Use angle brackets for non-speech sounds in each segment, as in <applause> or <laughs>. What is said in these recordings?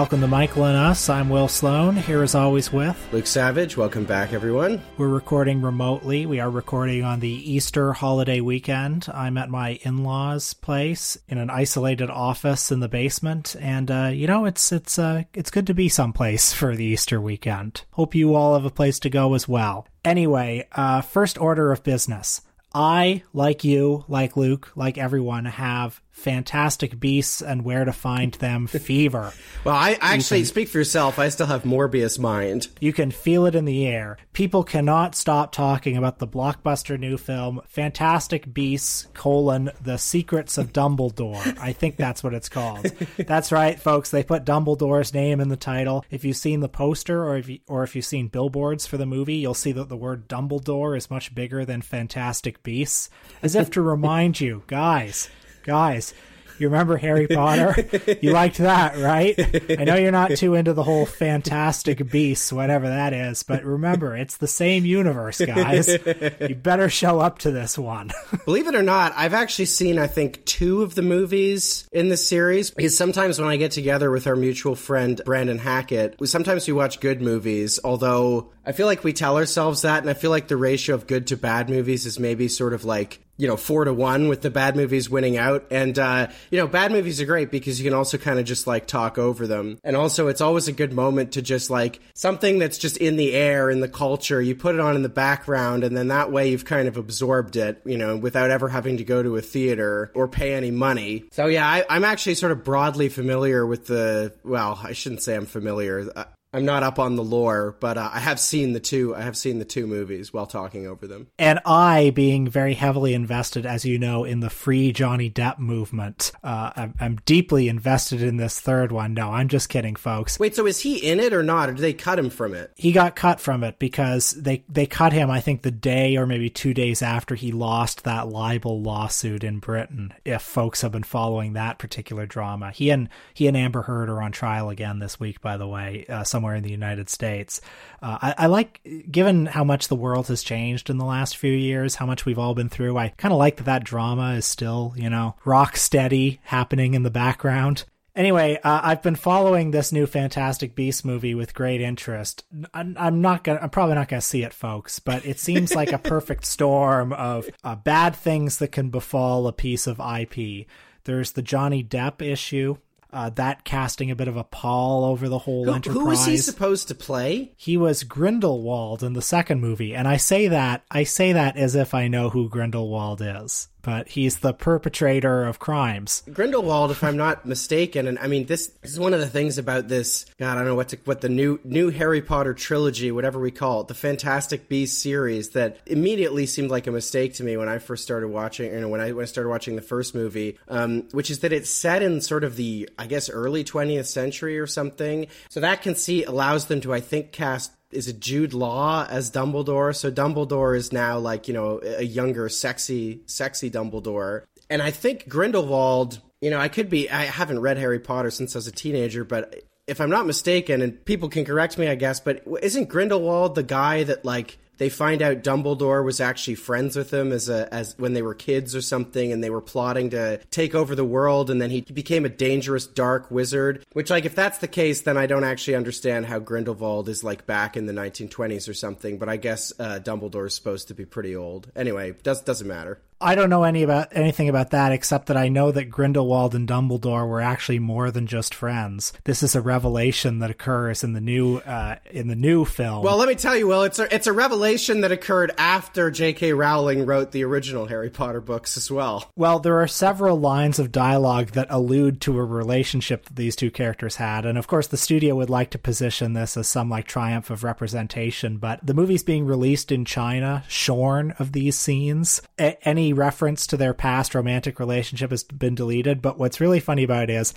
Welcome to Michael and Us. I'm Will Sloan, here as always with Luke Savage. Welcome back, everyone. We're recording remotely. We are recording on the Easter holiday weekend. I'm at my in law's place in an isolated office in the basement, and uh, you know it's it's uh, it's good to be someplace <laughs> for the Easter weekend. Hope you all have a place to go as well. Anyway, uh, first order of business. I, like you, like Luke, like everyone, have Fantastic Beasts and Where to Find Them <laughs> fever. well, I actually can, speak for yourself. I still have Morbius mind. You can feel it in the air. People cannot stop talking about the blockbuster new film Fantastic Beasts: colon The Secrets of Dumbledore. <laughs> I think that's what it's called. that's right, folks. They put Dumbledore's name in the title. If you've seen the poster or if you, or if you've seen billboards for the movie, you'll see that the word Dumbledore is much bigger than Fantastic Beasts, as if to <laughs> remind you, guys guys, you remember Harry Potter? <laughs> you liked that, right? I know you're not too into the whole fantastic beasts, whatever that is, but remember, it's the same universe, guys. You better show up to this one. <laughs> Believe it or not, I've actually seen, I think, two of the movies in the series. Because sometimes when I get together with our mutual friend, Brandon Hackett, sometimes we watch good movies, although I feel like we tell ourselves that, and I feel like the ratio of good to bad movies is maybe sort of like you know four to one with the bad movies winning out. And uh, you know bad movies are great because you can also kind of just like talk over them. And also it's always a good moment to just like something that's just in the air in the culture you put it on in the background and then that way you've kind of absorbed it you know without ever having to go to a theater or pay any money. So yeah I, i'm actually sort of broadly familiar with the well i shouldn't say i'm familiar I'm not up on the lore, but uh, I have seen the two. I have seen the two movies while talking over them. And I, being very heavily invested, as you know, in the free Johnny Depp movement, uh, I'm, I'm, deeply invested in this third one. No, I'm just kidding, folks. Wait, so is he in it or not, or did they cut him from it? He got cut from it because they they cut him. I think the day or maybe two days after he lost that libel lawsuit in Britain. If folks have been following that particular drama, he and he and Amber Heard are on trial again this week. By the way, uh, somewhere in the United States. Uh, I, I, like, given how much the world has changed in the last few years, how much we've all been through. I kind of like that that drama is still, you know, rock steady happening in the background. Anyway, uh, I've been following this new Fantastic Beast movie with great interest. I'm, I'm not gonna, I'm probably not gonna see it, folks, but it seems like a <laughs> perfect storm of uh, bad things that can befall a piece of IP. There's the Johnny Depp issue, uh, that casting a bit of a pall over the whole who, enterprise. Who was he supposed to play? He was Grindelwald in the second movie, and I say that I say that as if I know who Grindelwald is but he's the perpetrator of crimes. Grindelwald, if I'm not mistaken, and I mean this, this is one of the things about this. God, I don't know what to, what the new new Harry Potter trilogy, whatever we call it, the Fantastic Beasts series, that immediately seemed like a mistake to me when I first started watching. You know, when I when I started watching the first movie, um, which is that it's set in sort of the I guess early 20th century or something. So that conceit allows them to, I think, cast is it Jude Law as Dumbledore? So Dumbledore is now like, you know, a younger, sexy, sexy Dumbledore. And I think Grindelwald, you know, I could be, I haven't read Harry Potter since I was a teenager, but if I'm not mistaken, and people can correct me, I guess, but isn't Grindelwald the guy that like they find out Dumbledore was actually friends with him as a as when they were kids or something, and they were plotting to take over the world, and then he became a dangerous dark wizard. Which, like, if that's the case, then I don't actually understand how Grindelwald is like back in the 1920s or something. But I guess uh, Dumbledore is supposed to be pretty old. Anyway, does doesn't matter. I don't know any about anything about that except that I know that Grindelwald and Dumbledore were actually more than just friends. This is a revelation that occurs in the new uh, in the new film. Well, let me tell you, Well, it's a it's a revelation that occurred after J.K. Rowling wrote the original Harry Potter books as well. Well, there are several lines of dialogue that allude to a relationship that these two characters had, and of course, the studio would like to position this as some like triumph of representation. But the movie's being released in China, shorn of these scenes. A- any reference to their past romantic relationship has been deleted, but what's really funny about it is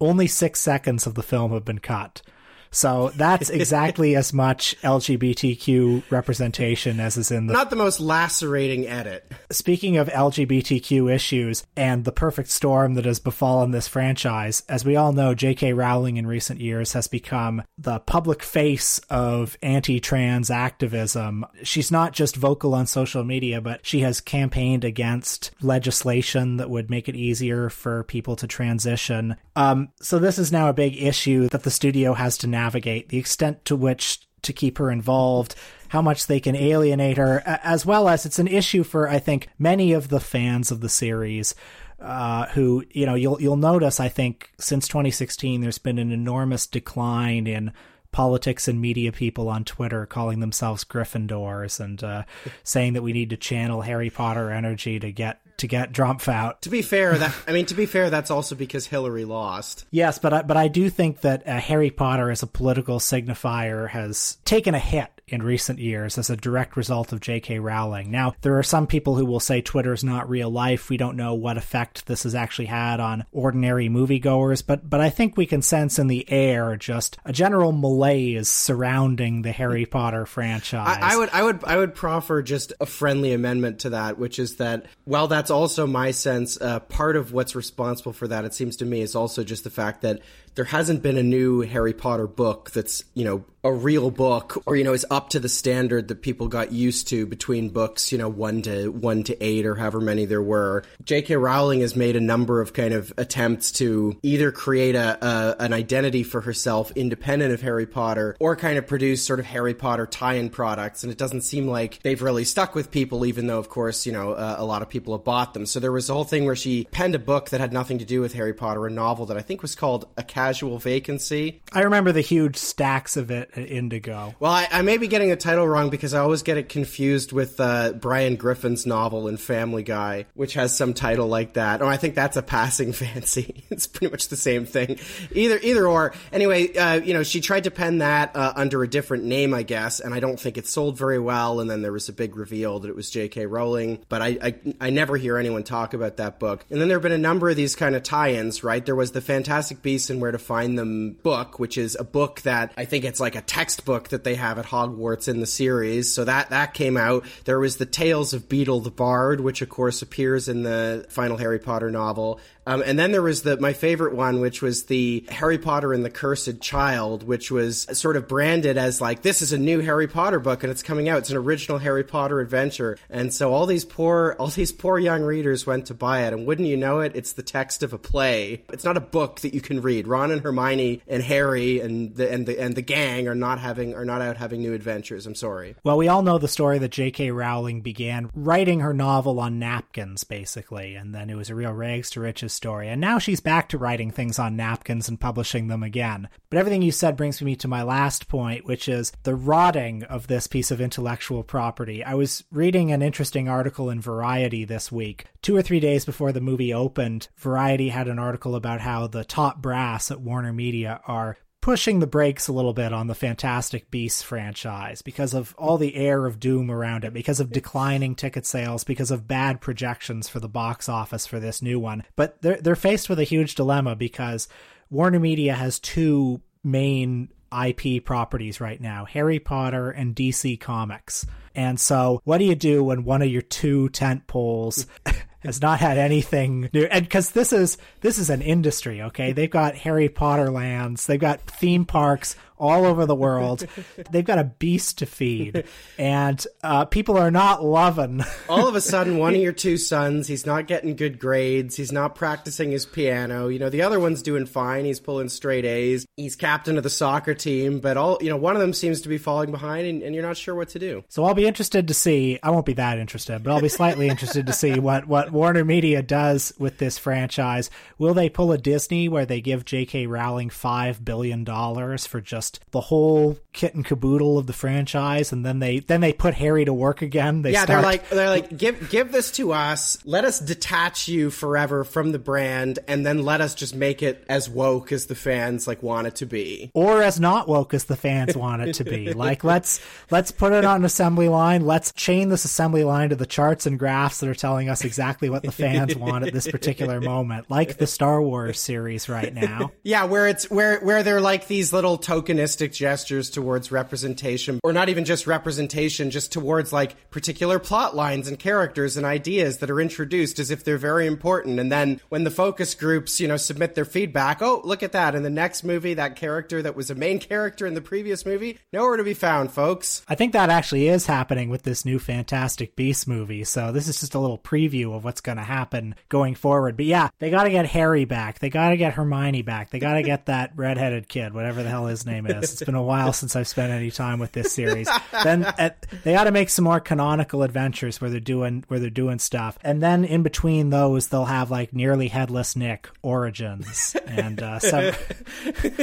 only six seconds of the film have been cut. So that's exactly as much LGBTQ representation as is in the. Not the most lacerating edit. Speaking of LGBTQ issues and the perfect storm that has befallen this franchise, as we all know, J.K. Rowling in recent years has become the public face of anti trans activism. She's not just vocal on social media, but she has campaigned against legislation that would make it easier for people to transition. Um, so this is now a big issue that the studio has to navigate. The extent to which to keep her involved, how much they can alienate her, as well as it's an issue for I think many of the fans of the series. Uh, who you know you'll you'll notice I think since 2016 there's been an enormous decline in politics and media people on Twitter calling themselves Gryffindors and uh, <laughs> saying that we need to channel Harry Potter energy to get to get Drumpf out. To be fair, that I mean to be fair, that's also because Hillary lost. Yes, but I, but I do think that uh, Harry Potter as a political signifier has taken a hit in recent years as a direct result of J.K. Rowling. Now, there are some people who will say Twitter is not real life. We don't know what effect this has actually had on ordinary moviegoers, but but I think we can sense in the air just a general malaise surrounding the Harry Potter franchise. I, I would I would I would proffer just a friendly amendment to that, which is that while that's also my sense, uh, part of what's responsible for that, it seems to me, is also just the fact that there hasn't been a new Harry Potter book that's, you know, a real book or, you know, is up to the standard that people got used to between books, you know, one to one to eight or however many there were. J.K. Rowling has made a number of kind of attempts to either create a, a an identity for herself independent of Harry Potter or kind of produce sort of Harry Potter tie-in products. And it doesn't seem like they've really stuck with people, even though, of course, you know, uh, a lot of people have bought them. So there was a whole thing where she penned a book that had nothing to do with Harry Potter, a novel that I think was called A casual vacancy. I remember the huge stacks of it at Indigo. Well, I, I may be getting a title wrong because I always get it confused with uh, Brian Griffin's novel in Family Guy, which has some title like that. Oh, I think that's a passing <laughs> fancy. it's pretty much the same thing. Either, either or. Anyway, uh, you know, she tried to pen that uh, under a different name, I guess, and I don't think it sold very well. And then there was a big reveal that it was J.K. Rowling, but I, I, I never hear anyone talk about that book. And then there have been a number of these kind of tie-ins, right? There was the Fantastic Beasts and Where to Find them book, which is a book that I think it's like a textbook that they have at Hogwarts in the series. So that that came out. There was the Tales of Beedle the Bard, which of course appears in the final Harry Potter novel. Um, and then there was the my favorite one, which was the Harry Potter and the Cursed Child, which was sort of branded as like this is a new Harry Potter book and it's coming out. It's an original Harry Potter adventure. And so all these poor all these poor young readers went to buy it, and wouldn't you know it, it's the text of a play. It's not a book that you can read. Ron and Hermione and Harry and the and the and the gang are not having are not out having new adventures. I'm sorry. Well, we all know the story that J.K. Rowling began writing her novel on napkins, basically, and then it was a real rags to riches story. And now she's back to writing things on napkins and publishing them again. But everything you said brings me to my last point, which is the rotting of this piece of intellectual property. I was reading an interesting article in Variety this week. Two or three days before the movie opened, Variety had an article about how the top brass at Warner Media are pushing the brakes a little bit on the Fantastic Beasts franchise because of all the air of doom around it, because of declining ticket sales, because of bad projections for the box office for this new one. But they're they're faced with a huge dilemma because Warner Media has two main IP properties right now, Harry Potter and DC Comics. And so, what do you do when one of your two tent poles has not had anything new. And because this is this is an industry okay? They've got harry potter lands. They've got theme parks all over the world. <laughs> They've got a beast to feed. And uh, people are not loving. <laughs> All of a sudden one of <laughs> your two sons he's not getting good grades. He's not practicing his piano. You know the other one's doing fine. He's pulling straight a's. He's captain of the soccer team but all you know one of them seems to be falling behind and, and you're not sure what to do. So i'll be interested to see i won't be that interested but i'll be slightly interested to see what what Warner Media does with this franchise. Will they pull a Disney where they give J.K. Rowling $5 billion for just the whole kit and caboodle of the franchise and then they then they put Harry to work again? They yeah, start... they're like they're like give give this to us. Let us detach you forever from the brand and then let us just make it as woke as the fans like want it to be. Or as not woke as the fans want it to be. <laughs> like let's let's put it on an assembly line. Let's chain this assembly line to the charts and graphs that are telling us exactly what the fans want at this particular <laughs> moment, like the Star Wars series right now. Yeah, where it's where where they're like these little token humanistic gestures towards representation, or not even just representation, just towards like particular plot lines and characters and ideas that are introduced as if they're very important. And then when the focus groups, you know, submit their feedback, oh, look at that. In the next movie, that character that was a main character in the previous movie, nowhere to be found, folks. I think that actually is happening with this new Fantastic Beasts movie. So this is just a little preview of what's going to happen going forward. But yeah, they got to get Harry back. They got to get Hermione back. They got to get that <laughs> redheaded kid, whatever the hell his name is. It's been a <laughs> while since I've spent any time with this series. then at, they ought to make some more canonical adventures where they're doing where they're doing stuff, and then in between those, they'll have like nearly headless Nick origins and uh, some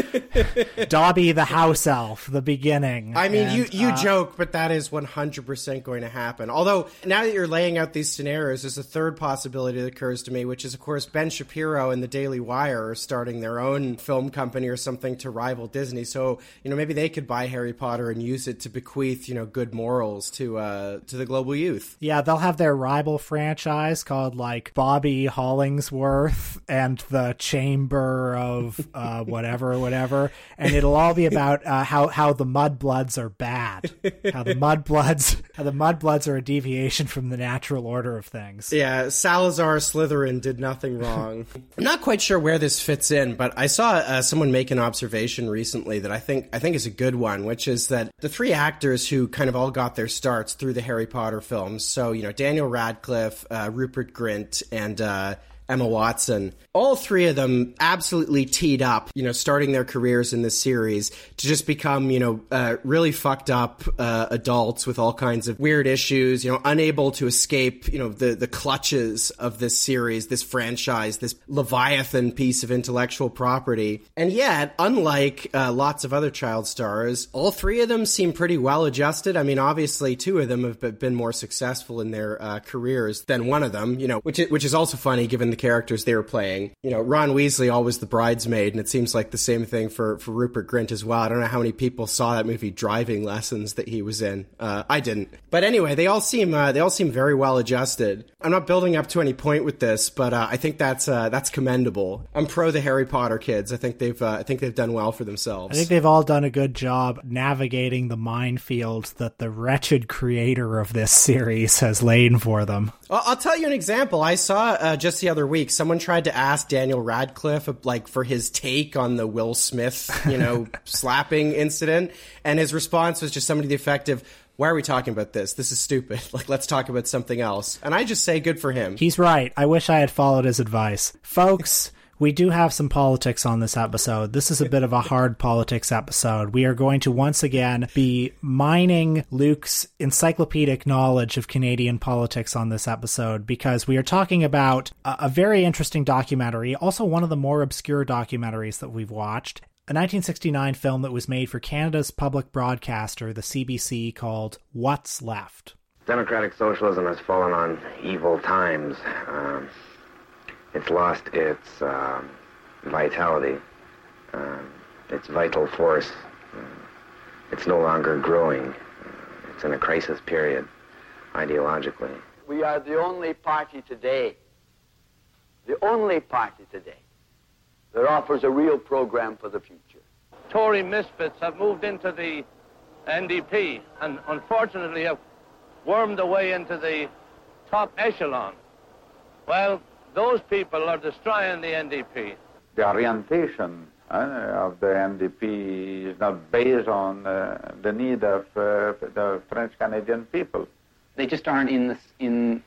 <laughs> Dobby the house elf, the beginning. I mean, and, you you uh, joke, but that is one hundred percent going to happen. Although now that you're laying out these scenarios, there's a third possibility that occurs to me, which is of course Ben Shapiro and the Daily Wire are starting their own film company or something to rival Disney. So you know maybe they could buy Harry Potter and use it to bequeath you know good morals to uh to the global youth. Yeah, they'll have their rival franchise called like Bobby Hollingsworth and the Chamber of uh, <laughs> whatever, whatever, and it'll all be about uh, how how the Mudbloods are bad, how the Mudbloods, how the Mudbloods are a deviation from the natural order of things. Yeah, Salazar Slytherin did nothing wrong. <laughs> I'm not quite sure where this fits in, but I saw uh, someone make an observation recently that I think I think is a good one, which is that the three actors who kind of all got their starts through the Harry Potter films, so you know Daniel Radcliffe, uh, Rupert Grint, and uh, Emma Watson. All three of them absolutely teed up, you know, starting their careers in this series to just become, you know, uh, really fucked up uh, adults with all kinds of weird issues, you know, unable to escape, you know, the, the clutches of this series, this franchise, this Leviathan piece of intellectual property. And yet, unlike uh, lots of other child stars, all three of them seem pretty well adjusted. I mean, obviously, two of them have been more successful in their uh, careers than one of them, you know, which is, which is also funny given the characters they were playing. You know, Ron Weasley always the bridesmaid, and it seems like the same thing for for Rupert Grint as well. I don't know how many people saw that movie Driving Lessons that he was in. Uh, I didn't, but anyway, they all seem uh, they all seem very well adjusted. I'm not building up to any point with this, but uh, I think that's uh, that's commendable. I'm pro the Harry Potter kids. I think they've uh, I think they've done well for themselves. I think they've all done a good job navigating the minefield that the wretched creator of this series has laid for them. I'll, I'll tell you an example. I saw uh, just the other week someone tried to ask Daniel Radcliffe like for his take on the Will Smith, you know, <laughs> slapping incident, and his response was just somebody the effect of. Why are we talking about this? This is stupid. <laughs> Like, let's talk about something else. And I just say, good for him. He's right. I wish I had followed his advice. Folks, we do have some politics on this episode. This is a bit of a hard politics episode. We are going to once again be mining Luke's encyclopedic knowledge of Canadian politics on this episode because we are talking about a, a very interesting documentary, also one of the more obscure documentaries that we've watched. A 1969 film that was made for Canada's public broadcaster, the CBC, called What's Left. Democratic socialism has fallen on evil times. Um, it's lost its um, vitality, um, its vital force. Uh, it's no longer growing. Uh, it's in a crisis period, ideologically. We are the only party today, the only party today that offers a real program for the future. Tory misfits have moved into the NDP and unfortunately have wormed their way into the top echelon. Well, those people are destroying the NDP. The orientation uh, of the NDP is not based on uh, the need of uh, the French Canadian people. They just aren't in the in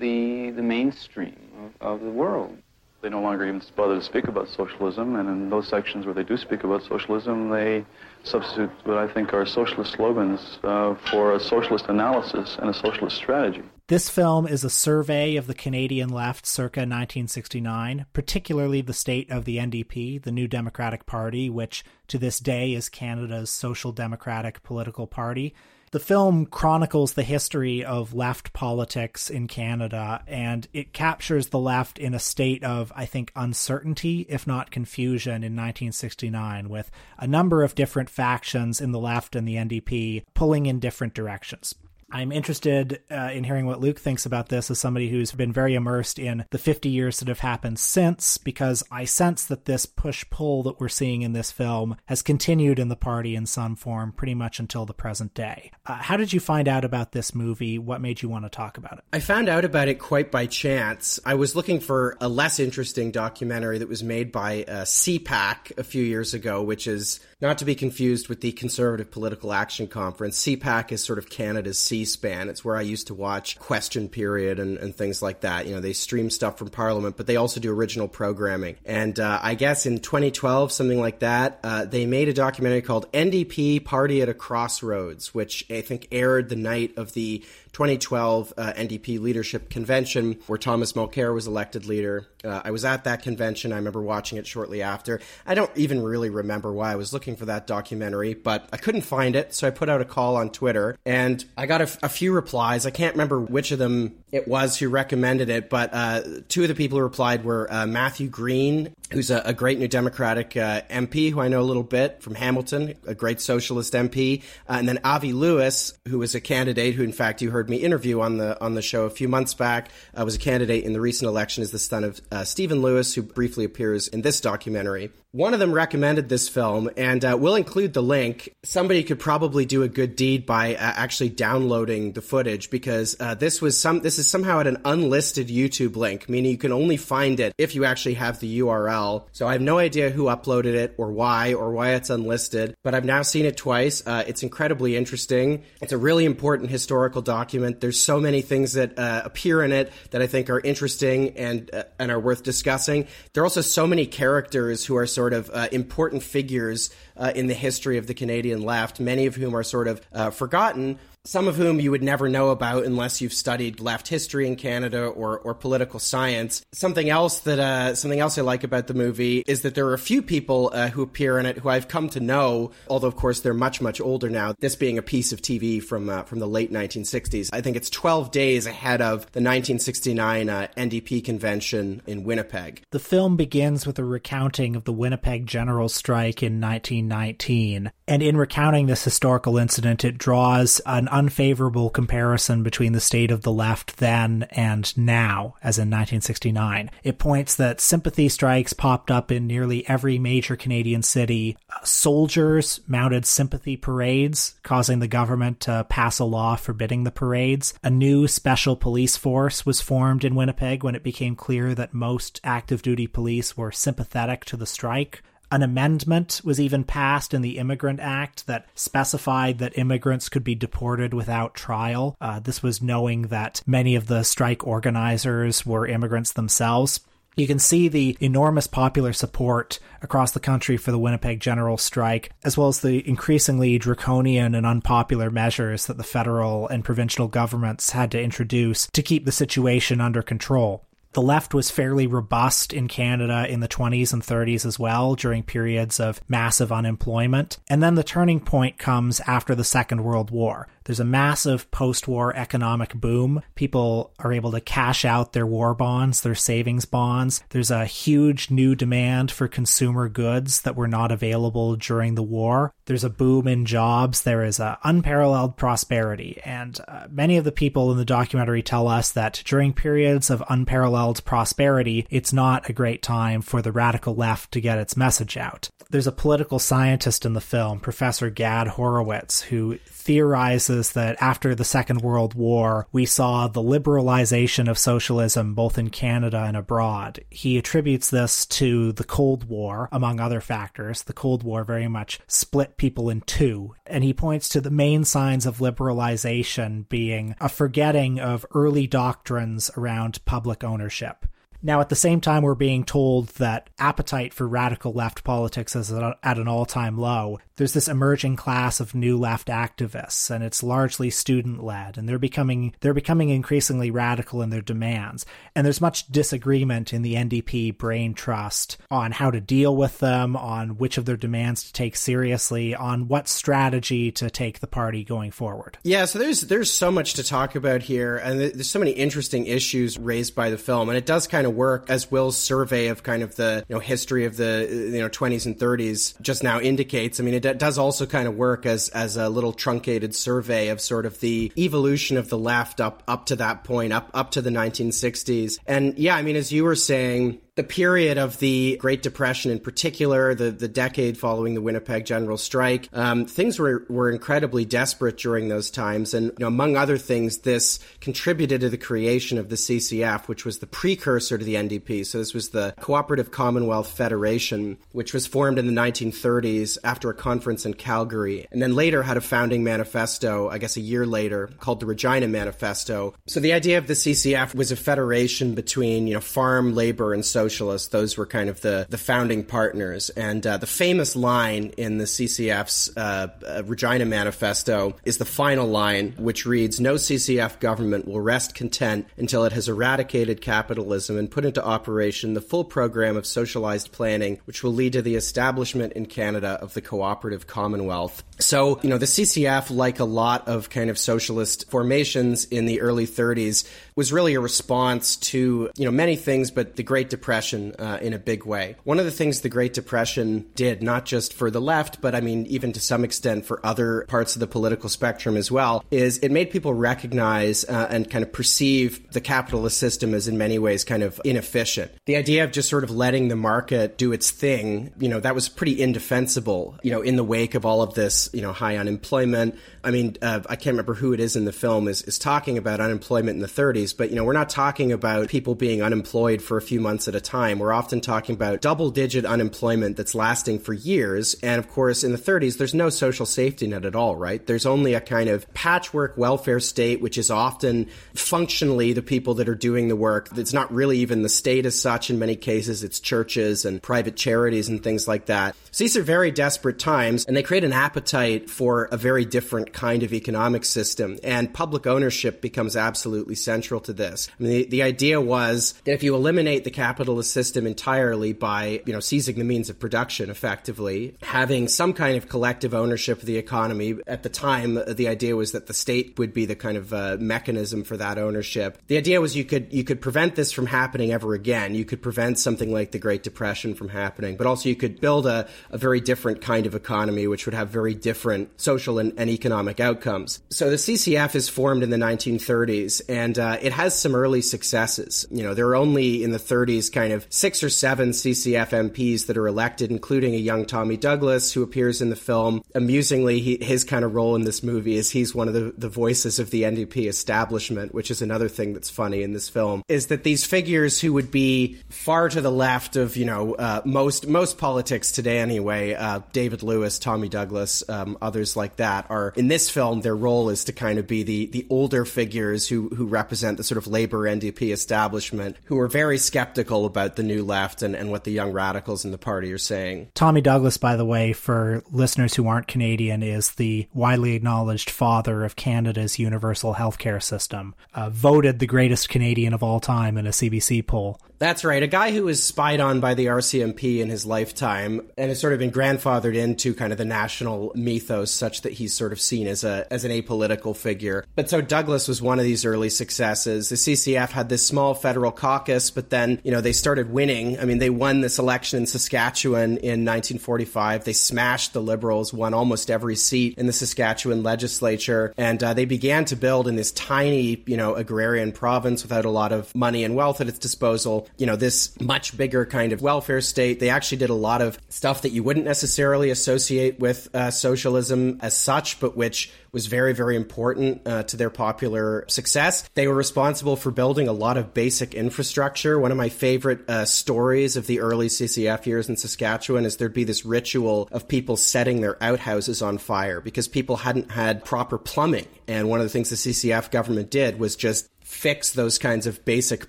the the mainstream of, of the world. They no longer even bother to speak about socialism, and in those sections where they do speak about socialism, they substitute what I think are socialist slogans uh, for a socialist analysis and a socialist strategy. This film is a survey of the Canadian left circa 1969, particularly the state of the NDP, the New Democratic Party, which to this day is Canada's social democratic political party. The film chronicles the history of left politics in Canada, and it captures the left in a state of, I think, uncertainty, if not confusion, in 1969, with a number of different factions in the left and the NDP pulling in different directions. I'm interested uh, in hearing what Luke thinks about this as somebody who's been very immersed in the 50 years that have happened since, because I sense that this push pull that we're seeing in this film has continued in the party in some form pretty much until the present day. Uh, how did you find out about this movie? What made you want to talk about it? I found out about it quite by chance. I was looking for a less interesting documentary that was made by uh, CPAC a few years ago, which is not to be confused with the Conservative Political Action Conference. CPAC is sort of Canada's C-SPAN. It's where I used to watch Question Period and, and things like that. You know, they stream stuff from Parliament, but they also do original programming. And uh, I guess in 2012, something like that, uh, they made a documentary called NDP Party at a Crossroads, which I think aired the night of the 2012 uh, NDP leadership convention where Thomas Mulcair was elected leader. Uh, I was at that convention. I remember watching it shortly after. I don't even really remember why I was looking for that documentary, but I couldn't find it, so I put out a call on Twitter and I got a, f- a few replies. I can't remember which of them it was who recommended it, but uh, two of the people who replied were uh, Matthew Green, who's a, a great New Democratic uh, MP who I know a little bit from Hamilton, a great socialist MP, uh, and then Avi Lewis, who was a candidate who, in fact, you heard me interview on the on the show a few months back, uh, was a candidate in the recent election as the son of uh, Stephen Lewis, who briefly appears in this documentary. One of them recommended this film, and uh, we'll include the link. Somebody could probably do a good deed by uh, actually downloading the footage because uh, this was some. This is somehow at an unlisted YouTube link, meaning you can only find it if you actually have the URL. So I have no idea who uploaded it or why or why it's unlisted, but I've now seen it twice. Uh, it's incredibly interesting. It's a really important historical document. There's so many things that uh, appear in it that I think are interesting and uh, and are worth discussing. There are also so many characters who are sort sort of uh, important figures uh, in the history of the Canadian left, many of whom are sort of uh, forgotten some of whom you would never know about unless you've studied left history in Canada or, or political science. Something else that uh, something else I like about the movie is that there are a few people uh, who appear in it who I've come to know, although of course they're much much older now. This being a piece of TV from uh, from the late 1960s. I think it's 12 days ahead of the 1969 uh, NDP convention in Winnipeg. The film begins with a recounting of the Winnipeg General Strike in 1919, and in recounting this historical incident, it draws an unfavorable comparison between the state of the left then and now, as in 1969. It points that sympathy strikes popped up in nearly every major Canadian city. Uh, soldiers mounted sympathy parades, causing the government to pass a law forbidding the parades. A new special police force was formed in Winnipeg when it became clear that most active duty police were sympathetic to the strike. An amendment was even passed in the Immigrant Act that specified that immigrants could be deported without trial. Uh, this was knowing that many of the strike organizers were immigrants themselves. You can see the enormous popular support across the country for the Winnipeg General Strike, as well as the increasingly draconian and unpopular measures that the federal and provincial governments had to introduce to keep the situation under control. The left was fairly robust in Canada in the 20s and 30s as well during periods of massive unemployment. And then the turning point comes after the Second World War. There's a massive post war economic boom. People are able to cash out their war bonds, their savings bonds. There's a huge new demand for consumer goods that were not available during the war. There's a boom in jobs. There is a unparalleled prosperity. And uh, many of the people in the documentary tell us that during periods of unparalleled prosperity, it's not a great time for the radical left to get its message out. There's a political scientist in the film, Professor Gad Horowitz, who theorizes that after the Second World War, we saw the liberalization of socialism both in Canada and abroad. He attributes this to the Cold War, among other factors. The Cold War very much split people in two. And he points to the main signs of liberalization being a forgetting of early doctrines around public ownership. Now, at the same time, we're being told that appetite for radical left politics is at an all time low there's this emerging class of new left activists and it's largely student led and they're becoming they're becoming increasingly radical in their demands. And there's much disagreement in the NDP brain trust on how to deal with them on which of their demands to take seriously on what strategy to take the party going forward. Yeah so there's there's so much to talk about here and there's so many interesting issues raised by the film and it does kind of work as Will's survey of kind of the you know history of the you know 20s and 30s just now indicates. I mean it it does also kind of work as as a little truncated survey of sort of the evolution of the left up up to that point, up up to the 1960s. And yeah, I mean, as you were saying, the period of the Great Depression in particular, the, the decade following the Winnipeg General Strike, um, things were, were incredibly desperate during those times. And you know, among other things, this contributed to the creation of the CCF, which was the precursor to the NDP. So this was the Cooperative Commonwealth Federation, which was formed in the 1930s after a conference in Calgary, and then later had a founding manifesto, I guess a year later, called the Regina Manifesto. So the idea of the CCF was a federation between, you know, farm, labor, and social socialists. Those were kind of the, the founding partners. And uh, the famous line in the CCF's uh, uh, Regina Manifesto is the final line, which reads No CCF government will rest content until it has eradicated capitalism and put into operation the full program of socialized planning, which will lead to the establishment in Canada of the cooperative commonwealth. So, you know, the CCF, like a lot of kind of socialist formations in the early 30s, was really a response to, you know, many things, but the Great Depression uh, in a big way. One of the things the Great Depression did, not just for the left, but I mean, even to some extent for other parts of the political spectrum as well, is it made people recognize uh, and kind of perceive the capitalist system as in many ways kind of inefficient. The idea of just sort of letting the market do its thing, you know, that was pretty indefensible, you know, in the wake of all of this, you know, high unemployment. I mean, uh, I can't remember who it is in the film is, is talking about unemployment in the 30s but you know, we're not talking about people being unemployed for a few months at a time. We're often talking about double digit unemployment that's lasting for years. And of course, in the 30s, there's no social safety net at all, right? There's only a kind of patchwork welfare state, which is often functionally the people that are doing the work. It's not really even the state as such in many cases. It's churches and private charities and things like that. So these are very desperate times, and they create an appetite for a very different kind of economic system. And public ownership becomes absolutely central to this. I mean, the, the idea was that if you eliminate the capitalist system entirely by, you know, seizing the means of production effectively, having some kind of collective ownership of the economy, at the time, the idea was that the state would be the kind of uh, mechanism for that ownership. The idea was you could you could prevent this from happening ever again. You could prevent something like the Great Depression from happening, but also you could build a, a very different kind of economy, which would have very different social and, and economic outcomes. So the CCF is formed in the 1930s, and uh, it has some early successes. You know, there are only in the 30s kind of six or seven CCF MPs that are elected, including a young Tommy Douglas who appears in the film. Amusingly, he, his kind of role in this movie is he's one of the, the voices of the NDP establishment, which is another thing that's funny in this film, is that these figures who would be far to the left of, you know, uh, most, most politics today anyway, uh, David Lewis, Tommy Douglas, um, others like that are in this film. Their role is to kind of be the the older figures who who represent the sort of labor NDP establishment, who are very skeptical about the new left and, and what the young radicals in the party are saying. Tommy Douglas, by the way, for listeners who aren't Canadian, is the widely acknowledged father of Canada's universal healthcare system, uh, voted the greatest Canadian of all time in a CBC poll. That's right. A guy who was spied on by the RCMP in his lifetime and has sort of been grandfathered into kind of the national mythos such that he's sort of seen as a as an apolitical figure. But so Douglas was one of these early successes. The CCF had this small federal caucus, but then, you know, they started winning. I mean, they won this election in Saskatchewan in 1945. They smashed the Liberals, won almost every seat in the Saskatchewan legislature, and uh, they began to build in this tiny, you know, agrarian province without a lot of money and wealth at its disposal you know, this much bigger kind of welfare state. They actually did a lot of stuff that you wouldn't necessarily associate with uh, socialism as such, but which was very, very important uh, to their popular success. They were responsible for building a lot of basic infrastructure. One of my favorite uh, stories of the early CCF years in Saskatchewan is there'd be this ritual of people setting their outhouses on fire because people hadn't had proper plumbing. And one of the things the CCF government did was just fix those kinds of basic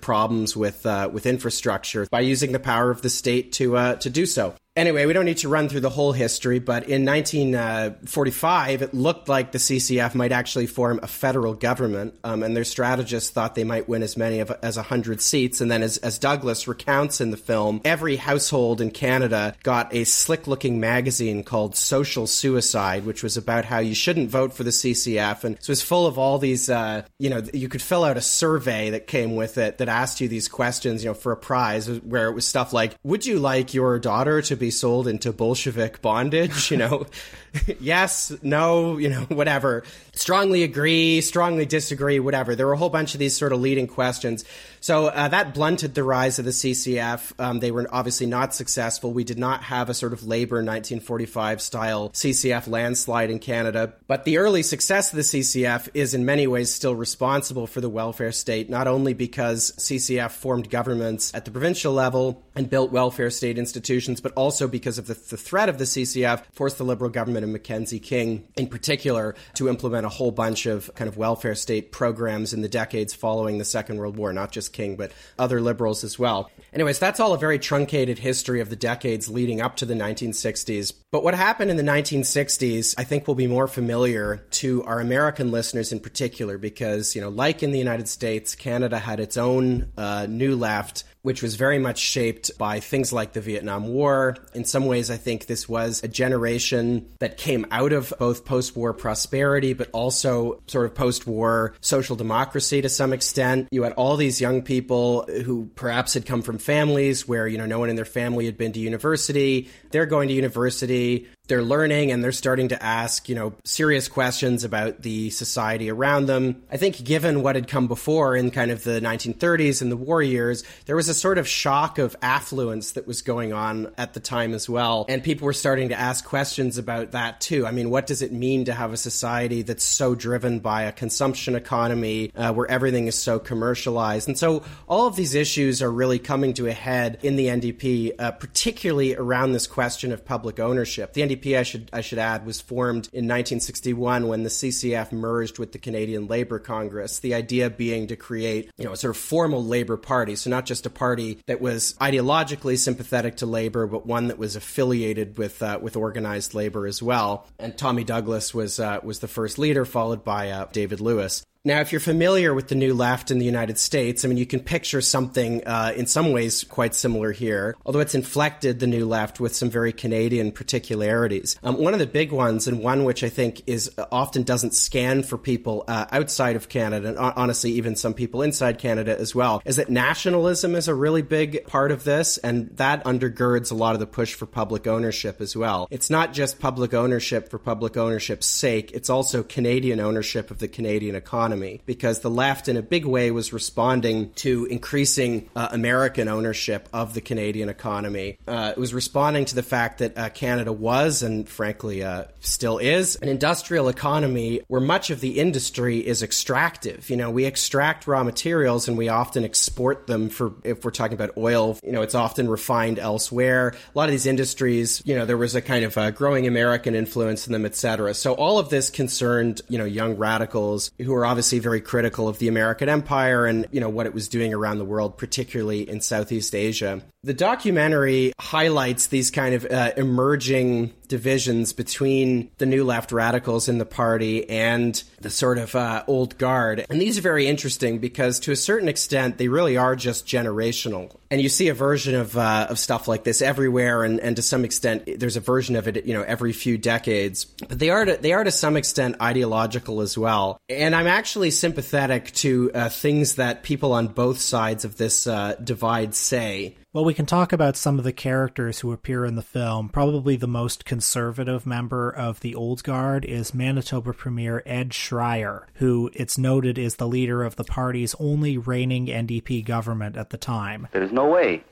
problems with uh, with infrastructure by using the power of the state to uh, to do so. Anyway, we don't need to run through the whole history, but in 1945, it looked like the CCF might actually form a federal government, um, and their strategists thought they might win as many of, as 100 seats. And then, as, as Douglas recounts in the film, every household in Canada got a slick looking magazine called Social Suicide, which was about how you shouldn't vote for the CCF. And so it was full of all these, uh, you know, you could fill out a survey that came with it that asked you these questions, you know, for a prize, where it was stuff like, would you like your daughter to be be sold into Bolshevik bondage? You know, <laughs> yes, no, you know, whatever. Strongly agree, strongly disagree, whatever. There were a whole bunch of these sort of leading questions. So uh, that blunted the rise of the CCF. Um, they were obviously not successful. We did not have a sort of labor 1945 style CCF landslide in Canada. But the early success of the CCF is in many ways still responsible for the welfare state, not only because CCF formed governments at the provincial level and built welfare state institutions, but also because of the, the threat of the CCF forced the Liberal government and Mackenzie King in particular to implement a whole bunch of kind of welfare state programs in the decades following the Second World War, not just King, but other liberals as well. Anyways, that's all a very truncated history of the decades leading up to the 1960s. But what happened in the 1960s, I think will be more familiar to our American listeners in particular, because, you know, like in the United States, Canada had its own uh, new left which was very much shaped by things like the Vietnam War. In some ways, I think this was a generation that came out of both post war prosperity, but also sort of post war social democracy to some extent. You had all these young people who perhaps had come from families where, you know, no one in their family had been to university. They're going to university they're learning and they're starting to ask, you know, serious questions about the society around them. I think given what had come before in kind of the 1930s and the war years, there was a sort of shock of affluence that was going on at the time as well. And people were starting to ask questions about that too. I mean, what does it mean to have a society that's so driven by a consumption economy uh, where everything is so commercialized? And so all of these issues are really coming to a head in the NDP, uh, particularly around this question of public ownership. The NDP NDP, I should I should add, was formed in 1961 when the CCF merged with the Canadian Labour Congress. The idea being to create, you know, a sort of formal Labour Party, so not just a party that was ideologically sympathetic to Labour, but one that was affiliated with uh, with organized Labour as well. And Tommy Douglas was uh, was the first leader, followed by uh, David Lewis. Now, if you're familiar with the New Left in the United States, I mean, you can picture something uh, in some ways quite similar here, although it's inflected the New Left with some very Canadian particularities. Um, one of the big ones, and one which I think is uh, often doesn't scan for people uh, outside of Canada, and honestly, even some people inside Canada as well, is that nationalism is a really big part of this, and that undergirds a lot of the push for public ownership as well. It's not just public ownership for public ownership's sake, it's also Canadian ownership of the Canadian economy economy because the left, in a big way, was responding to increasing uh, American ownership of the Canadian economy. Uh, it was responding to the fact that uh, Canada was, and frankly uh, still is, an industrial economy where much of the industry is extractive. You know, we extract raw materials and we often export them for, if we're talking about oil, you know, it's often refined elsewhere. A lot of these industries, you know, there was a kind of a growing American influence in them, et cetera. So all of this concerned, you know, young radicals who are obviously obviously very critical of the American empire and, you know, what it was doing around the world, particularly in Southeast Asia. The documentary highlights these kind of uh, emerging divisions between the new left radicals in the party and the sort of uh, old guard. And these are very interesting because, to a certain extent, they really are just generational. And you see a version of, uh, of stuff like this everywhere, and, and to some extent, there's a version of it, you know, every few decades. But they are to, they are to some extent ideological as well. And I'm actually sympathetic to uh, things that people on both sides of this uh, divide say. Well, we can talk about some of the characters who appear in the film. Probably the most conservative member of the Old Guard is Manitoba Premier Ed Schreyer, who it's noted is the leader of the party's only reigning NDP government at the time. There is no way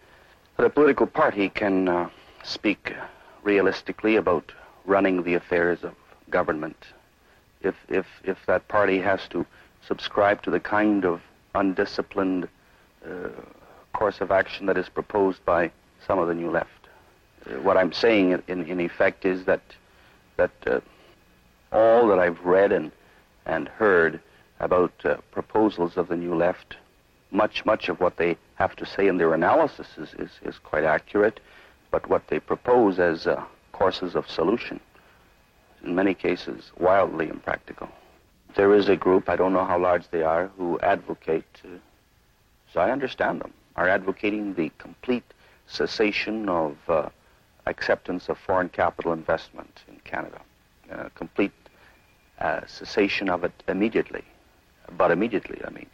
that a political party can uh, speak realistically about running the affairs of government if, if, if that party has to subscribe to the kind of undisciplined uh, course of action that is proposed by some of the New Left. Uh, what I'm saying, in, in effect, is that that uh, all that I've read and and heard about uh, proposals of the New Left, much much of what they have to say in their analysis is is, is quite accurate, but what they propose as uh, courses of solution, in many cases, wildly impractical. There is a group, I don't know how large they are, who advocate. Uh, so I understand them are advocating the complete cessation of uh, acceptance of foreign capital investment in Canada, uh, complete uh, cessation of it immediately. But immediately, I mean,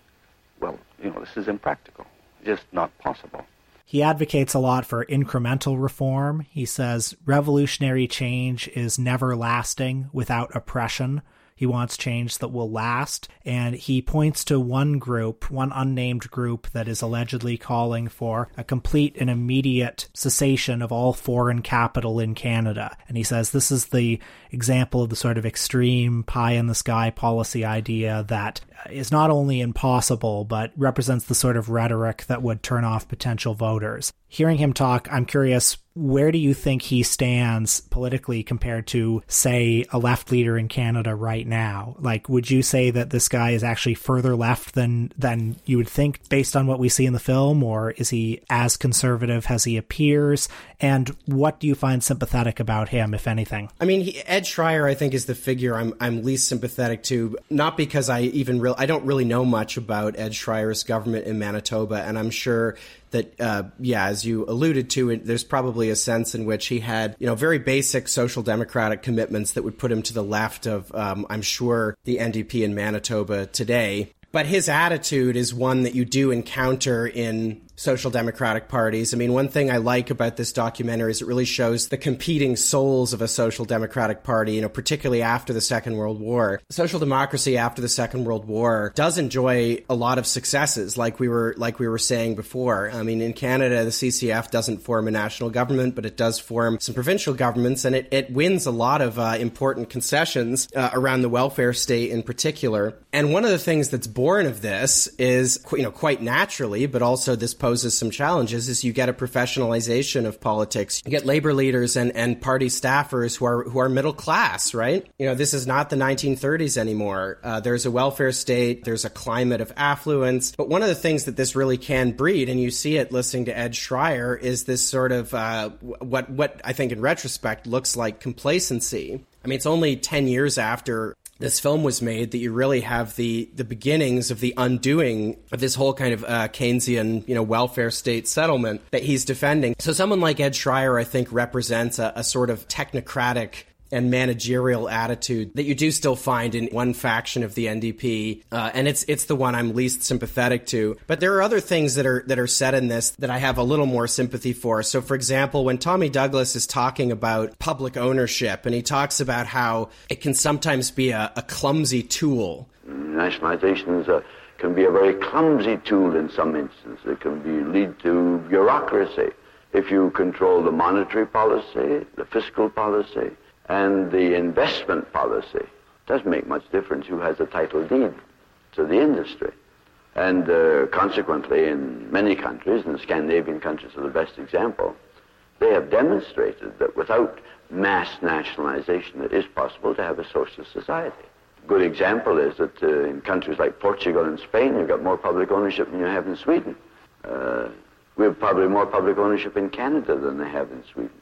well, you know, this is impractical, just not possible. He advocates a lot for incremental reform. He says revolutionary change is never lasting without oppression. He wants change that will last. And he points to one group, one unnamed group that is allegedly calling for a complete and immediate cessation of all foreign capital in Canada. And he says this is the example of the sort of extreme pie in the sky policy idea that is not only impossible, but represents the sort of rhetoric that would turn off potential voters. Hearing him talk, I'm curious where do you think he stands politically compared to, say, a left leader in Canada right now? Like, would you say that this guy is actually further left than than you would think based on what we see in the film, or is he as conservative as he appears? And what do you find sympathetic about him, if anything? I mean, he, Ed Schreyer, I think, is the figure I'm I'm least sympathetic to. Not because I even real I don't really know much about Ed Schreyer's government in Manitoba, and I'm sure that uh, yeah, as you alluded to, it, there's probably a sense in which he had you know very basic social democratic commitments that would put him to the left of um, I'm sure the NDP in Manitoba today. But his attitude is one that you do encounter in social democratic parties. I mean, one thing I like about this documentary is it really shows the competing souls of a social democratic party, you know, particularly after the Second World War. Social democracy after the Second World War does enjoy a lot of successes, like we were like we were saying before. I mean, in Canada, the CCF doesn't form a national government, but it does form some provincial governments, and it, it wins a lot of uh, important concessions uh, around the welfare state in particular. And one of the things that's born of this is, you know, quite naturally, but also this poses some challenges is you get a professionalization of politics. You get labor leaders and, and party staffers who are who are middle class, right? You know, this is not the 1930s anymore. Uh, there's a welfare state. There's a climate of affluence. But one of the things that this really can breed, and you see it listening to Ed Schreyer, is this sort of uh, what what I think in retrospect looks like complacency. I mean, it's only 10 years after this film was made that you really have the the beginnings of the undoing of this whole kind of uh, Keynesian you know welfare state settlement that he's defending. So someone like Ed Schreyer, I think, represents a, a sort of technocratic and managerial attitude that you do still find in one faction of the NDP, uh, and it's it's the one I'm least sympathetic to. But there are other things that are that are said in this that I have a little more sympathy for. So, for example, when Tommy Douglas is talking about public ownership, and he talks about how it can sometimes be a, a clumsy tool. Nationalizations a can be a very clumsy tool in some instances. It can be lead to bureaucracy if you control the monetary policy, the fiscal policy and the investment policy doesn't make much difference who has a title deed to the industry. And uh, consequently, in many countries, and the Scandinavian countries are the best example, they have demonstrated that without mass nationalization, it is possible to have a socialist society. A good example is that uh, in countries like Portugal and Spain, you've got more public ownership than you have in Sweden. Uh, we have probably more public ownership in Canada than they have in Sweden.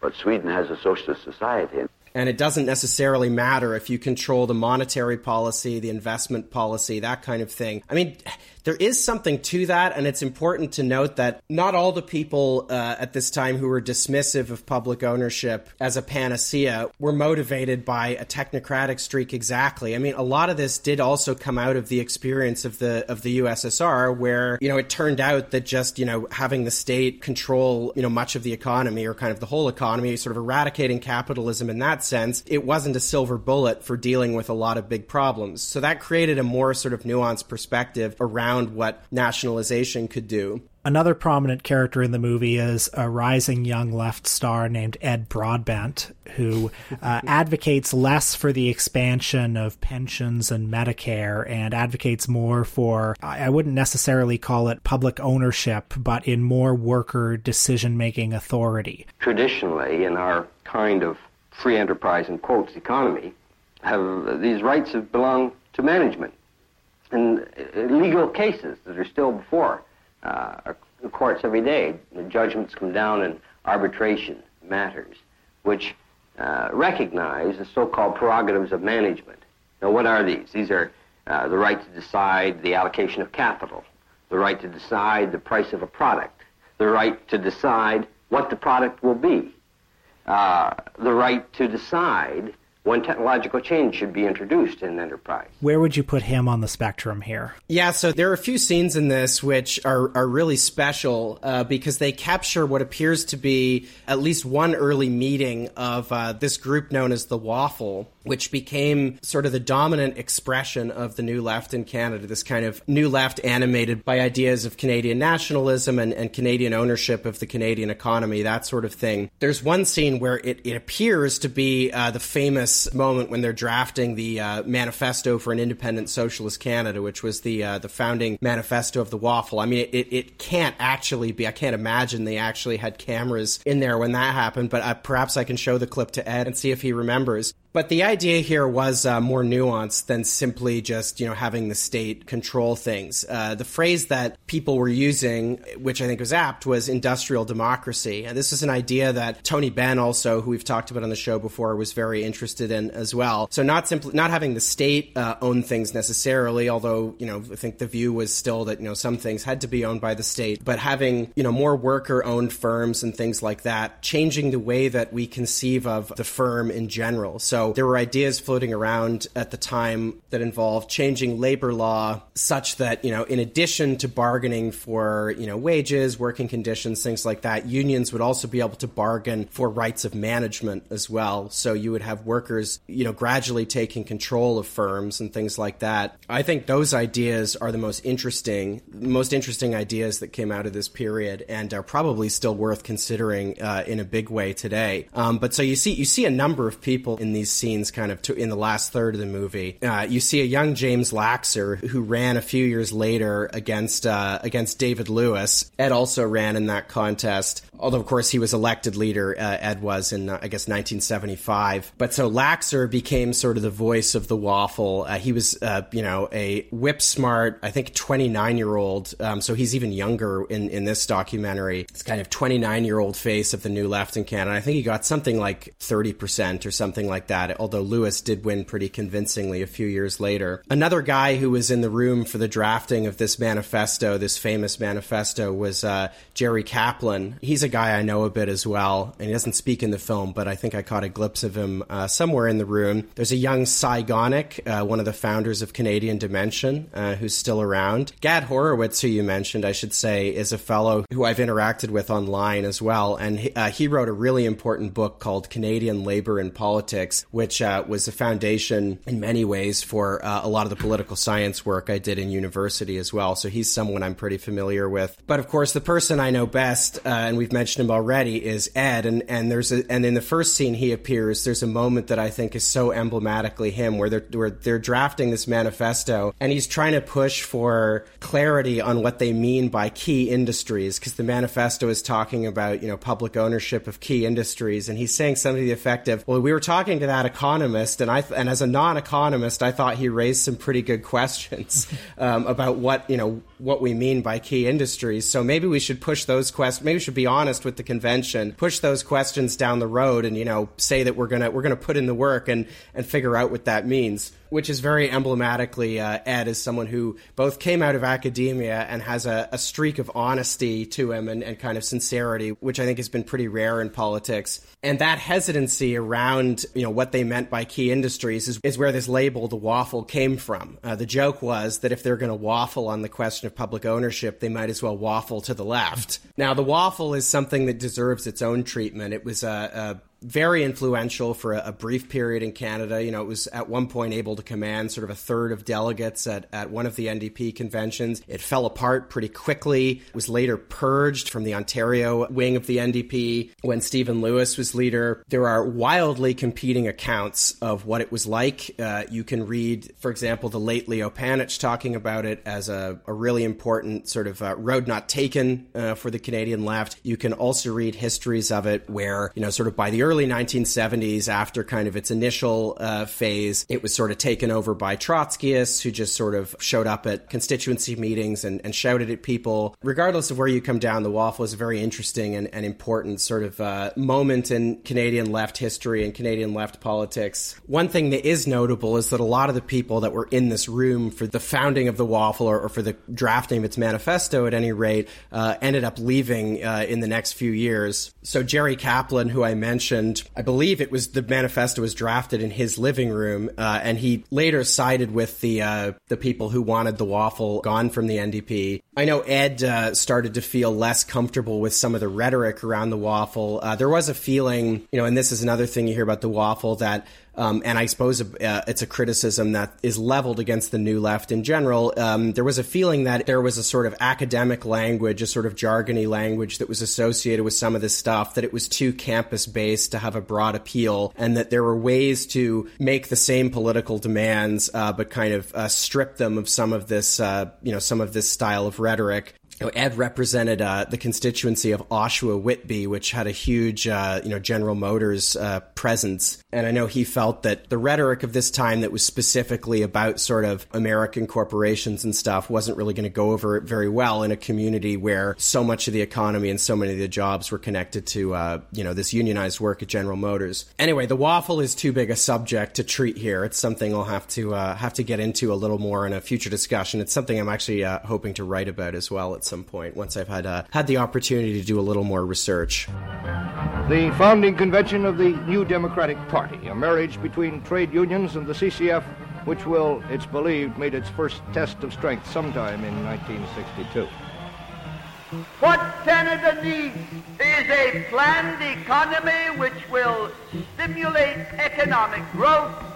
But Sweden has a socialist society. And it doesn't necessarily matter if you control the monetary policy, the investment policy, that kind of thing. I mean, there is something to that, and it's important to note that not all the people uh, at this time who were dismissive of public ownership as a panacea were motivated by a technocratic streak exactly. I mean, a lot of this did also come out of the experience of the of the USSR, where you know it turned out that just you know having the state control you know much of the economy or kind of the whole economy, sort of eradicating capitalism in that sense, it wasn't a silver bullet for dealing with a lot of big problems. So that created a more sort of nuanced perspective around around what nationalization could do. Another prominent character in the movie is a rising young left star named Ed Broadbent, who uh, <laughs> advocates less for the expansion of pensions and Medicare and advocates more for, I wouldn't necessarily call it public ownership, but in more worker decision making authority. Traditionally, in our kind of free enterprise and quotes economy, have these rights have belonged to management in legal cases that are still before uh, courts every day. The judgments come down in arbitration matters, which uh, recognize the so-called prerogatives of management. Now, what are these? These are uh, the right to decide the allocation of capital, the right to decide the price of a product, the right to decide what the product will be, uh, the right to decide when technological change should be introduced in enterprise. Where would you put him on the spectrum here? Yeah, so there are a few scenes in this which are, are really special uh, because they capture what appears to be at least one early meeting of uh, this group known as the Waffle, which became sort of the dominant expression of the New Left in Canada, this kind of New Left animated by ideas of Canadian nationalism and, and Canadian ownership of the Canadian economy, that sort of thing. There's one scene where it, it appears to be uh, the famous moment when they're drafting the uh, manifesto for an independent socialist Canada, which was the uh, the founding manifesto of the Waffle. I mean, it, it can't actually be. I can't imagine they actually had cameras in there when that happened. But uh, perhaps I can show the clip to Ed and see if he remembers. But the idea here was uh, more nuanced than simply just you know having the state control things. Uh, the phrase that people were using, which I think was apt, was industrial democracy, and this is an idea that Tony Benn, also who we've talked about on the show before, was very interested in as well. So not simply not having the state uh, own things necessarily, although you know I think the view was still that you know some things had to be owned by the state, but having you know more worker-owned firms and things like that, changing the way that we conceive of the firm in general. So there were ideas floating around at the time that involved changing labor law such that, you know, in addition to bargaining for, you know, wages, working conditions, things like that, unions would also be able to bargain for rights of management as well. So you would have workers, you know, gradually taking control of firms and things like that. I think those ideas are the most interesting, most interesting ideas that came out of this period and are probably still worth considering uh, in a big way today. Um, but so you see, you see a number of people in these scenes kind of to, in the last third of the movie. Uh, you see a young James Laxer who ran a few years later against uh, against David Lewis. Ed also ran in that contest, although of course he was elected leader. Uh, Ed was in uh, I guess 1975. But so Laxer became sort of the voice of the waffle. Uh, he was uh, you know a whip smart, I think 29 year old. Um, so he's even younger in in this documentary. It's kind of 29 year old face of the new left in Canada. I think he got something like 30 percent or something like that although Lewis did win pretty convincingly a few years later. Another guy who was in the room for the drafting of this manifesto, this famous manifesto, was uh, Gerry Caplan. He's a guy I know a bit as well, and he doesn't speak in the film, but I think I caught a glimpse of him uh, somewhere in the room. There's a young Cy Gonick, uh, one of the founders of Canadian Dimension, uh, who's still around. Gad Horowitz, who you mentioned, I should say, is a fellow who I've interacted with online as well, and he, uh, he wrote a really important book called Canadian Labor and Politics, which uh, was a foundation in many ways for uh, a lot of the political science work I did in university as well. So he's someone I'm pretty familiar with. But of course, the person I know best, and we've mentioned him already, is Ed. And and there's a, and in the first scene he appears, there's a moment that I think is so emblematically him, where they're where they're drafting this manifesto, and he's trying to push for clarity on what they mean by key industries, because the manifesto is talking about you know public ownership of key industries, and he's saying something to the effect of, well, we were talking to that economist, and I and as a non-economist, I thought he raised some pretty good questions <laughs> um, about what you know what we mean by key industries. So maybe we should push those questions. Maybe we should be honest with the convention, push those questions down the road, and you know say that we're gonna we're gonna put in the work and and figure out what that means which is very emblematically uh, Ed is someone who both came out of academia and has a, a streak of honesty to him and, and, kind of sincerity, which I think has been pretty rare in politics. And that hesitancy around you know what they meant by key industries is, is where this label, the waffle, came from. Uh, the joke was that if they're going to waffle on the question of public ownership, they might as well waffle to the left. Now, the waffle is something that deserves its own treatment. It was a, a very influential for a, a, brief period in Canada. You know, it was at one point able to command sort of a third of delegates at, at one of the NDP conventions. It fell apart pretty quickly, it was later purged from the Ontario wing of the NDP when Stephen Lewis was leader. There are wildly competing accounts of what it was like. Uh, you can read, for example, the late Leo Panitch talking about it as a, a really important sort of uh, road not taken uh, for the Canadian left. You can also read histories of it where, you know, sort of by the early 1970s, after kind of its initial uh, phase, it was sort of taken over by Trotskyists who just sort of showed up at constituency meetings and, and shouted at people. Regardless of where you come down, the waffle is a very interesting and, and important sort of uh, moment in Canadian left history and Canadian left politics. One thing that is notable is that a lot of the people that were in this room for the founding of the waffle or, or for the drafting of its manifesto, at any rate, uh, ended up leaving uh, in the next few years. So Gerry Caplan, who I mentioned, I believe it was the manifesto was drafted in his living room, uh, and he later sided with the uh, the people who wanted the waffle gone from the NDP. I know Ed uh, started to feel less comfortable with some of the rhetoric around the waffle. Uh, there was a feeling, you know, and this is another thing you hear about the waffle that um, and I suppose uh, it's a criticism that is leveled against the New Left in general. Um, there was a feeling that there was a sort of academic language, a sort of jargony language that was associated with some of this stuff, that it was too campus based to have a broad appeal, and that there were ways to make the same political demands, uh, but kind of uh, strip them of some of this, uh, you know, some of this style of rhetoric you know, Ed represented uh, the constituency of Oshawa Whitby, which had a huge, uh, you know, General Motors uh, presence. And I know he felt that the rhetoric of this time that was specifically about sort of American corporations and stuff wasn't really going to go over very well in a community where so much of the economy and so many of the jobs were connected to, uh, you know, this unionized work at General Motors. Anyway, the waffle is too big a subject to treat here. It's something I'll have to uh, have to get into a little more in a future discussion. It's something I'm actually uh, hoping to write about as well. It's some point once I've had uh, had the opportunity to do a little more research. The founding convention of the New Democratic Party, a marriage between trade unions and the CCF, which will, it's believed, meet its first test of strength sometime in 1962. What Canada needs is a planned economy which will stimulate economic growth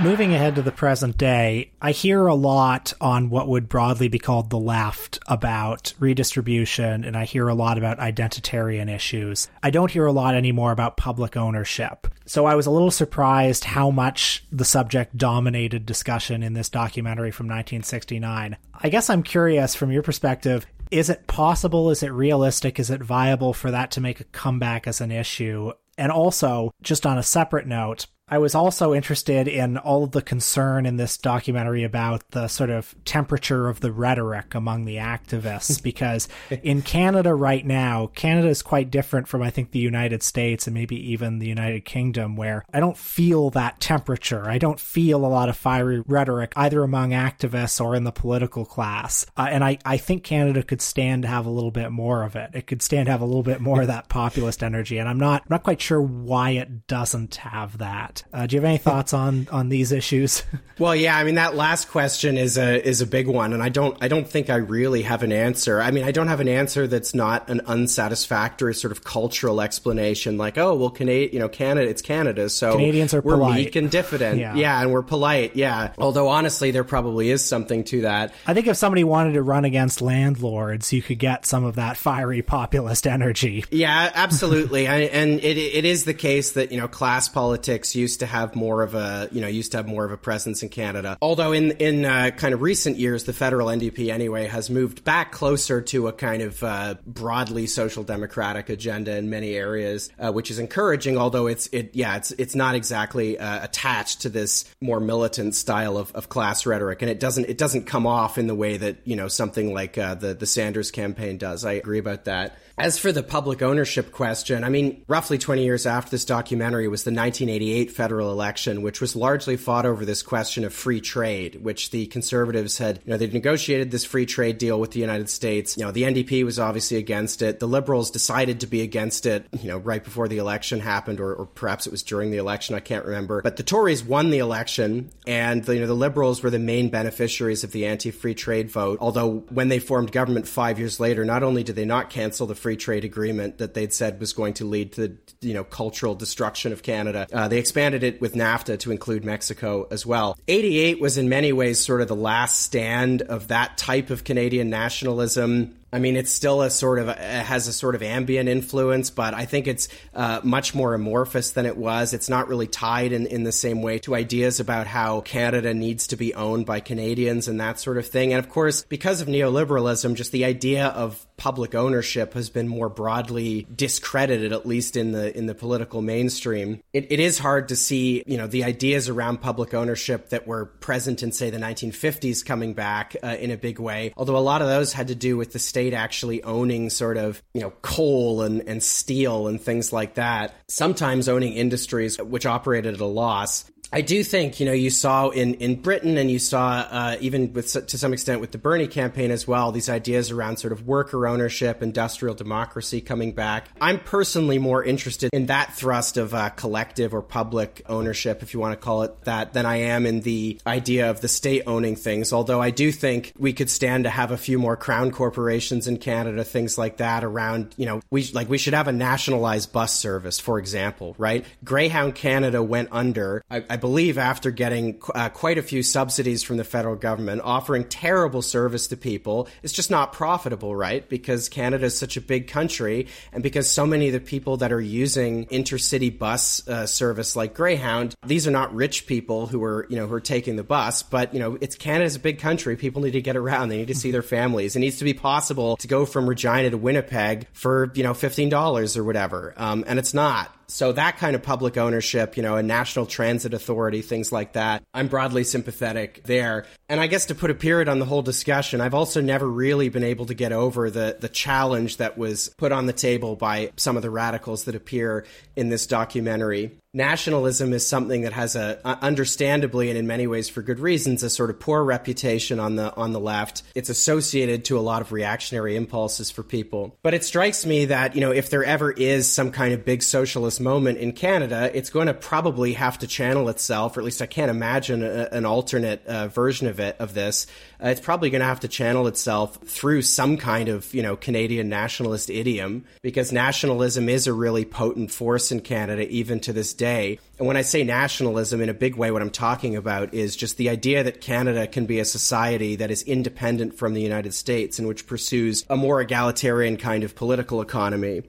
Moving ahead to the present day, I hear a lot on what would broadly be called the left about redistribution, and I hear a lot about identitarian issues. I don't hear a lot anymore about public ownership. So I was a little surprised how much the subject dominated discussion in this documentary from 1969. I guess I'm curious from your perspective is it possible? Is it realistic? Is it viable for that to make a comeback as an issue? And also, just on a separate note, I was also interested in all of the concern in this documentary about the sort of temperature of the rhetoric among the activists <laughs> because in Canada right now, Canada is quite different from I think the United States and maybe even the United Kingdom where I don't feel that temperature. I don't feel a lot of fiery rhetoric either among activists or in the political class. Uh, and I, I think Canada could stand to have a little bit more of it. It could stand to have a little bit more of that populist energy and I'm not I'm not quite sure why it doesn't have that. Uh, do you have any thoughts on on these issues? <laughs> well, yeah, I mean that last question is a is a big one, and I don't I don't think I really have an answer. I mean, I don't have an answer that's not an unsatisfactory sort of cultural explanation, like oh well, Canada, you know, Canada, it's Canada, so Canadians are we're polite. weak and diffident, Yeah. yeah, and we're polite, yeah. Although honestly, there probably is something to that. I think if somebody wanted to run against landlords, you could get some of that fiery populist energy. Yeah, absolutely. <laughs> I, and it, it is the case that, you know, class politics used to have more of a, you know, used to have more of a presence in Canada. Although in, in uh, kind of recent years, the federal NDP anyway has moved back closer to a kind of uh, broadly social democratic agenda in many areas, uh, which is encouraging, although it's, it, yeah, it's, it's not exactly uh, attached to this more militant style of, of class rhetoric. And it doesn't, it doesn't come off in the way that, you know, something like uh, the, the Sanders campaign does. I agree about that. As for the public ownership question, I mean, roughly 20 years after this documentary was the 1988 federal election, which was largely fought over this question of free trade, which the conservatives had, you know, they'd negotiated this free trade deal with the United States. You know, the NDP was obviously against it. The liberals decided to be against it, you know, right before the election happened, or, or perhaps it was during the election. I can't remember. But the Tories won the election, and the, you know, the liberals were the main beneficiaries of the anti-free trade vote. Although when they formed government five years later, not only did they not cancel the free trade agreement that they'd said was going to lead to you know cultural destruction of Canada, uh, they expanded it with NAFTA to include Mexico as well. 88 was in many ways sort of the last stand of that type of Canadian nationalism. I mean, it's still a sort of has a sort of ambient influence, but I think it's uh, much more amorphous than it was. It's not really tied in, in the same way to ideas about how Canada needs to be owned by Canadians and that sort of thing. And of course, because of neoliberalism, just the idea of public ownership has been more broadly discredited, at least in the in the political mainstream. It, it is hard to see, you know, the ideas around public ownership that were present in, say, the 1950s coming back uh, in a big way. Although a lot of those had to do with the state actually owning sort of, you know, coal and, and steel and things like that. Sometimes owning industries which operated at a loss. I do think you know you saw in in Britain and you saw uh, even with to some extent with the Bernie campaign as well these ideas around sort of worker ownership, industrial democracy coming back. I'm personally more interested in that thrust of uh, collective or public ownership, if you want to call it that, than I am in the idea of the state owning things. Although I do think we could stand to have a few more crown corporations in Canada, things like that around. You know, we like we should have a nationalized bus service, for example, right? Greyhound Canada went under. I, I believe, after getting uh, quite a few subsidies from the federal government, offering terrible service to people. It's just not profitable, right? Because Canada is such a big country, and because so many of the people that are using intercity bus uh, service like Greyhound, these are not rich people who are, you know, who are taking the bus, but you know, it's Canada's a big country. People need to get around. They need to see their families. It needs to be possible to go from Regina to Winnipeg for you know fifteen dollars or whatever, um, and it's not. So that kind of public ownership, you know, a national transit authority, things like that, I'm broadly sympathetic there. And I guess to put a period on the whole discussion, I've also never really been able to get over the the challenge that was put on the table by some of the radicals that appear in this documentary nationalism is something that has a understandably and in many ways for good reasons a sort of poor reputation on the on the left. It's associated to a lot of reactionary impulses for people. But it strikes me that you know if there ever is some kind of big socialist moment in Canada it's going to probably have to channel itself or at least I can't imagine a, an alternate uh, version of it of this. Uh, it's probably going to have to channel itself through some kind of you know Canadian nationalist idiom because nationalism is a really potent force in Canada even to this day. And when I say nationalism in a big way, what I'm talking about is just the idea that Canada can be a society that is independent from the United States and which pursues a more egalitarian kind of political economy.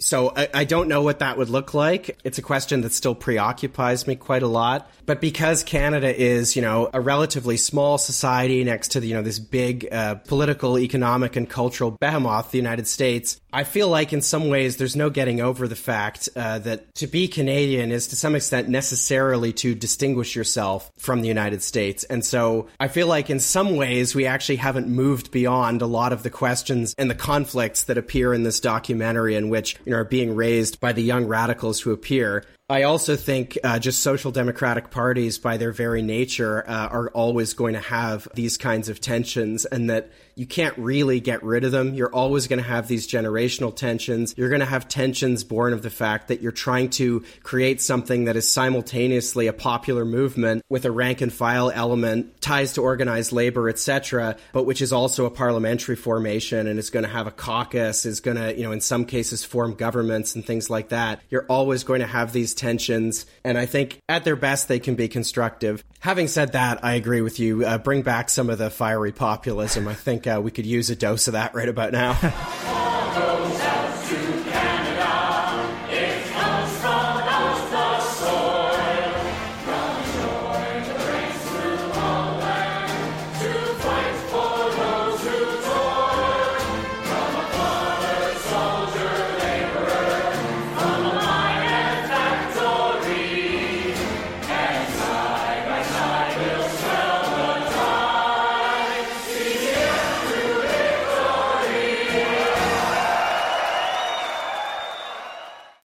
So I, I, don't know what that would look like. It's a question that still preoccupies me quite a lot. But because Canada is, you know, a relatively small society next to, the, you know, this big uh, political, economic, and cultural behemoth, the United States, I feel like in some ways there's no getting over the fact uh, that to be Canadian is to some extent necessarily to distinguish yourself from the United States. And so I feel like in some ways we actually haven't moved beyond a lot of the questions and the conflicts that appear in this documentary in which, are being raised by the young radicals who appear. I also think uh, just social democratic parties, by their very nature, uh, are always going to have these kinds of tensions, and that you can't really get rid of them. You're always going to have these generational tensions. You're going to have tensions born of the fact that you're trying to create something that is simultaneously a popular movement with a rank and file element, ties to organized labor, etc., but which is also a parliamentary formation and is going to have a caucus, is going to, you know, in some cases form governments and things like that. You're always going to have these tensions, and I think at their best they can be constructive. Having said that, I agree with you. Uh, bring back some of the fiery populism. I think uh, we could use a dose of that right about now. <laughs>